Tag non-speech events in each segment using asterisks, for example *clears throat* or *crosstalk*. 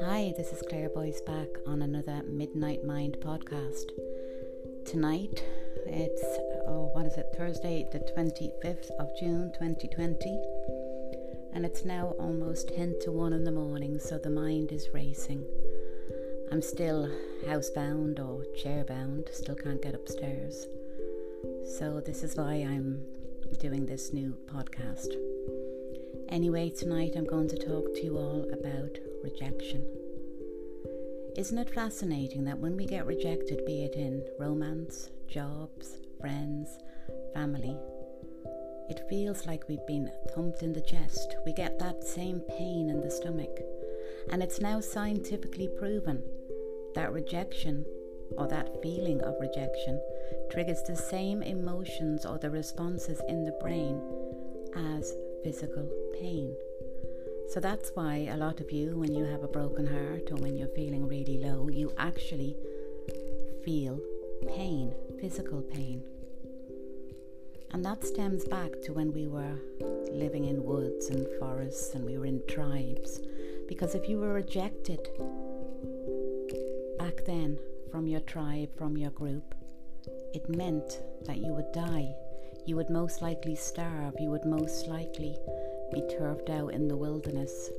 Hi, this is Claire Boyce back on another Midnight Mind podcast. Tonight, it's, oh, what is it, Thursday, the 25th of June 2020, and it's now almost 10 to 1 in the morning, so the mind is racing. I'm still housebound or chairbound, still can't get upstairs. So, this is why I'm doing this new podcast. Anyway, tonight I'm going to talk to you all about rejection. Isn't it fascinating that when we get rejected, be it in romance, jobs, friends, family, it feels like we've been thumped in the chest. We get that same pain in the stomach. And it's now scientifically proven that rejection or that feeling of rejection triggers the same emotions or the responses in the brain as physical pain. So that's why a lot of you, when you have a broken heart or when you're feeling really low, you actually feel pain, physical pain. And that stems back to when we were living in woods and forests and we were in tribes. Because if you were rejected back then from your tribe, from your group, it meant that you would die. You would most likely starve. You would most likely be turfed out in the wilderness.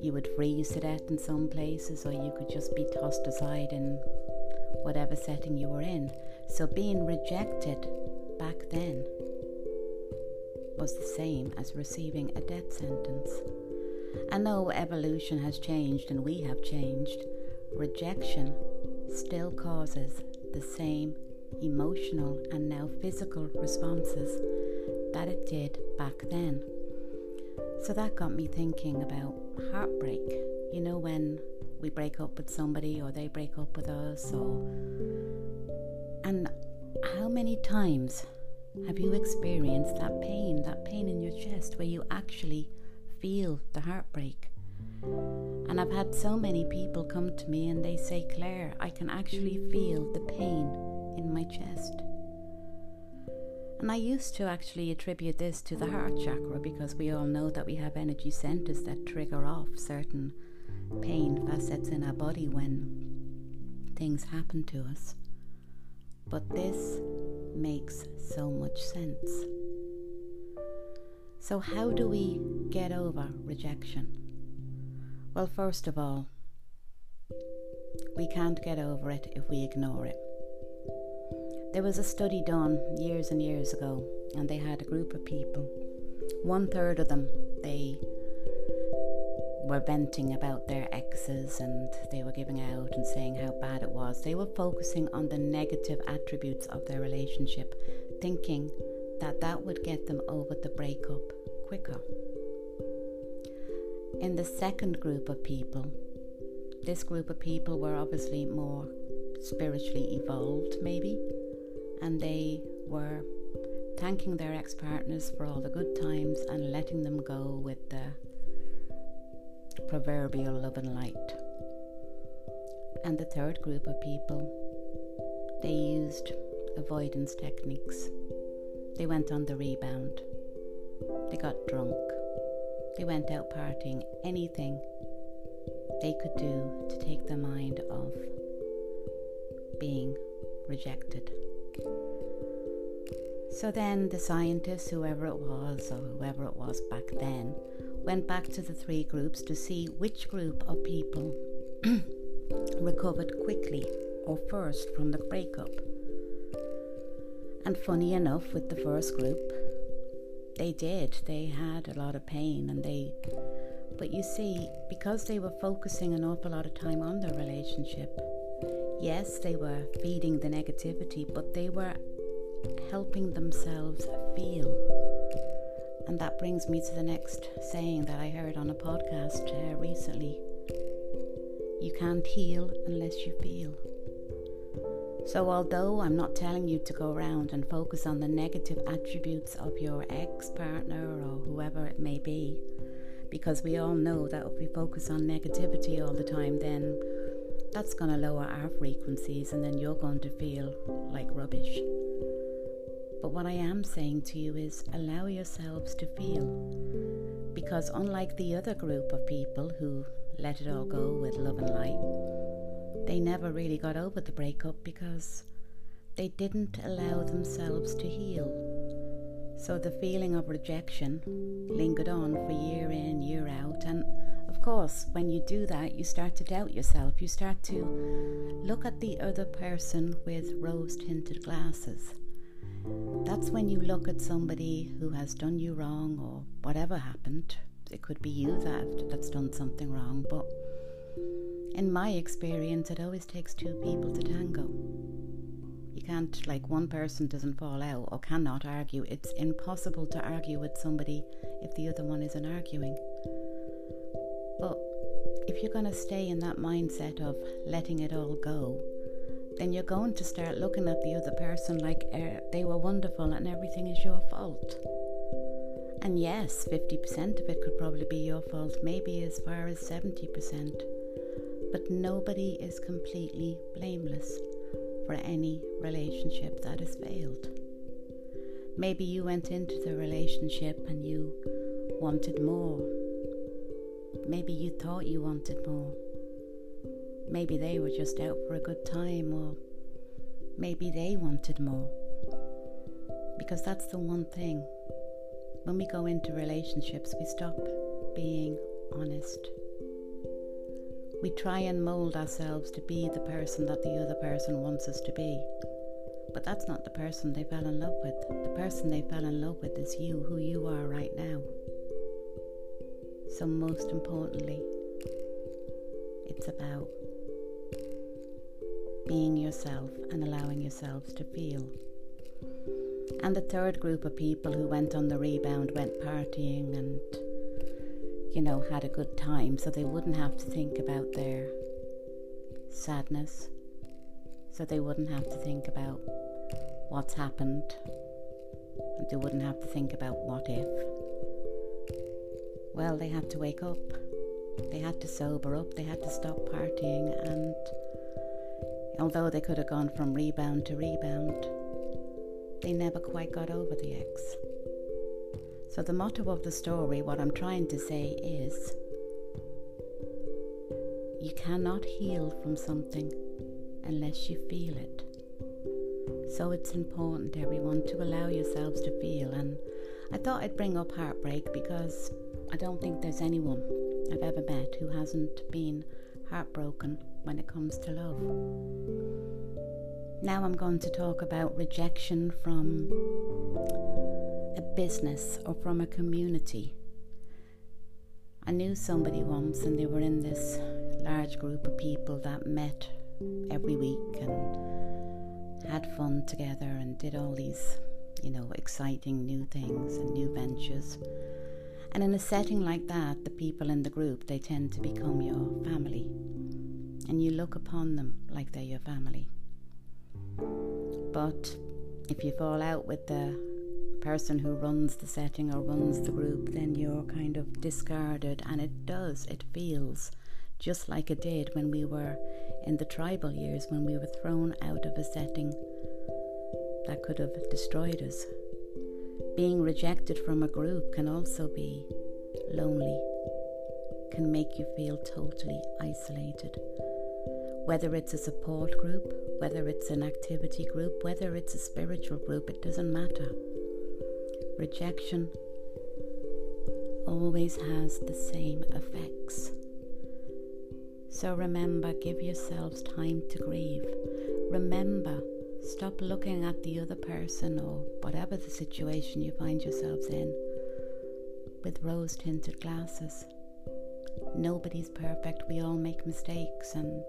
You would freeze to death in some places, or you could just be tossed aside in whatever setting you were in. So being rejected back then was the same as receiving a death sentence. And though evolution has changed and we have changed, rejection still causes the same emotional and now physical responses that it did back then. So that got me thinking about heartbreak. You know, when we break up with somebody or they break up with us, or. And how many times have you experienced that pain, that pain in your chest where you actually feel the heartbreak? And I've had so many people come to me and they say, Claire, I can actually feel the pain in my chest. And I used to actually attribute this to the heart chakra because we all know that we have energy centers that trigger off certain pain facets in our body when things happen to us. But this makes so much sense. So, how do we get over rejection? Well, first of all, we can't get over it if we ignore it. There was a study done years and years ago, and they had a group of people. One third of them, they were venting about their exes and they were giving out and saying how bad it was. They were focusing on the negative attributes of their relationship, thinking that that would get them over the breakup quicker. In the second group of people, this group of people were obviously more spiritually evolved, maybe, and they were thanking their ex partners for all the good times and letting them go with the proverbial love and light. And the third group of people, they used avoidance techniques. They went on the rebound. They got drunk. They went out partying, anything they could do to take the mind off being rejected. So then the scientists, whoever it was, or whoever it was back then, went back to the three groups to see which group of people *clears throat* recovered quickly or first from the breakup. And funny enough, with the first group, they did. They had a lot of pain and they. But you see, because they were focusing an awful lot of time on their relationship, yes, they were feeding the negativity, but they were helping themselves feel. And that brings me to the next saying that I heard on a podcast uh, recently. You can't heal unless you feel. So, although I'm not telling you to go around and focus on the negative attributes of your ex partner or whoever it may be, because we all know that if we focus on negativity all the time, then that's going to lower our frequencies and then you're going to feel like rubbish. But what I am saying to you is allow yourselves to feel. Because unlike the other group of people who let it all go with love and light, they never really got over the breakup because they didn't allow themselves to heal. So the feeling of rejection lingered on for year in, year out, and of course, when you do that, you start to doubt yourself. You start to look at the other person with rose tinted glasses. That's when you look at somebody who has done you wrong or whatever happened. It could be you that that's done something wrong, but in my experience, it always takes two people to tango. You can't, like, one person doesn't fall out or cannot argue. It's impossible to argue with somebody if the other one isn't arguing. But if you're going to stay in that mindset of letting it all go, then you're going to start looking at the other person like uh, they were wonderful and everything is your fault. And yes, 50% of it could probably be your fault, maybe as far as 70%. But nobody is completely blameless for any relationship that has failed. Maybe you went into the relationship and you wanted more Maybe you thought you wanted more. Maybe they were just out for a good time, or maybe they wanted more. Because that's the one thing. When we go into relationships, we stop being honest. We try and mold ourselves to be the person that the other person wants us to be. But that's not the person they fell in love with. The person they fell in love with is you, who you are right now. So, most importantly, it's about being yourself and allowing yourselves to feel. And the third group of people who went on the rebound went partying and, you know, had a good time so they wouldn't have to think about their sadness, so they wouldn't have to think about what's happened, and they wouldn't have to think about what if. Well, they had to wake up. They had to sober up. They had to stop partying. And although they could have gone from rebound to rebound, they never quite got over the ex. So, the motto of the story, what I'm trying to say is you cannot heal from something unless you feel it. So, it's important, everyone, to allow yourselves to feel. And I thought I'd bring up heartbreak because I don't think there's anyone I've ever met who hasn't been heartbroken when it comes to love. Now I'm going to talk about rejection from business or from a community. I knew somebody once, and they were in this large group of people that met every week and had fun together and did all these, you know, exciting new things and new ventures. And in a setting like that, the people in the group, they tend to become your family. And you look upon them like they're your family. But if you fall out with the person who runs the setting or runs the group, then you're kind of discarded. And it does, it feels just like it did when we were in the tribal years, when we were thrown out of a setting that could have destroyed us. Being rejected from a group can also be lonely, can make you feel totally isolated. Whether it's a support group, whether it's an activity group, whether it's a spiritual group, it doesn't matter. Rejection always has the same effects. So remember, give yourselves time to grieve. Remember, Stop looking at the other person or whatever the situation you find yourselves in with rose tinted glasses. Nobody's perfect, we all make mistakes, and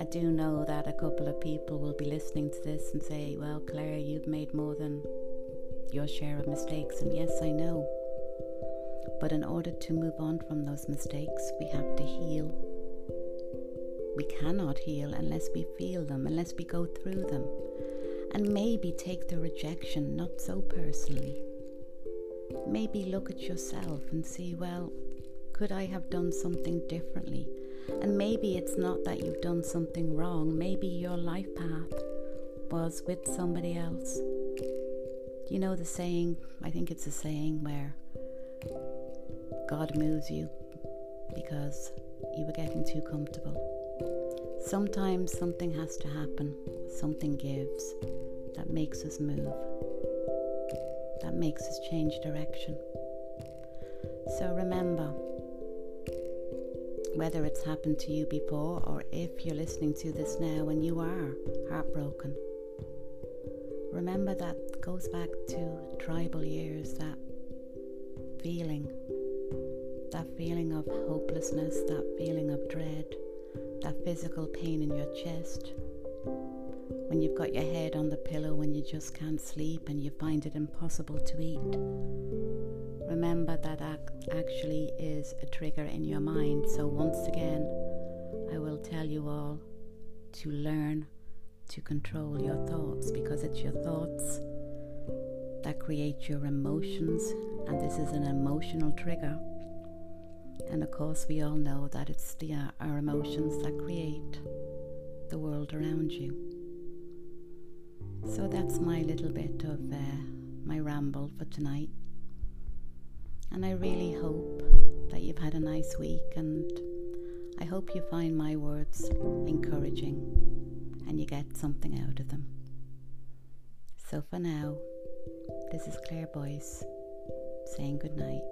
I do know that a couple of people will be listening to this and say, Well, Claire, you've made more than your share of mistakes, and yes, I know. But in order to move on from those mistakes, we have to heal we cannot heal unless we feel them, unless we go through them, and maybe take the rejection not so personally. Maybe look at yourself and see, well, could I have done something differently? And maybe it's not that you've done something wrong, maybe your life path was with somebody else you know the saying? I think it's a saying where God moves you because you were getting too comfortable. Sometimes something has to happen, something gives that makes us move, that makes us change direction. So remember, whether it's happened to you before or if you're listening to this now and you are heartbroken, remember that goes back to tribal years, that feeling, that feeling of hopelessness, that feeling of dread, that physical pain in your chest. When you've got your head on the pillow when you just can't sleep and you find it impossible to eat remember that actually is a trigger in your mind. So, once again, I will tell you all to learn to control your thoughts because it's your thoughts that create your emotions, and this is an emotional trigger. And of course, we all know that it's the, uh, our emotions that create the world around you. So that's my little bit of uh, my ramble for tonight. And I really hope that you've had a nice week and I hope you find my words encouraging and you get something out of them. So for now, this is Claire Boyce saying good night.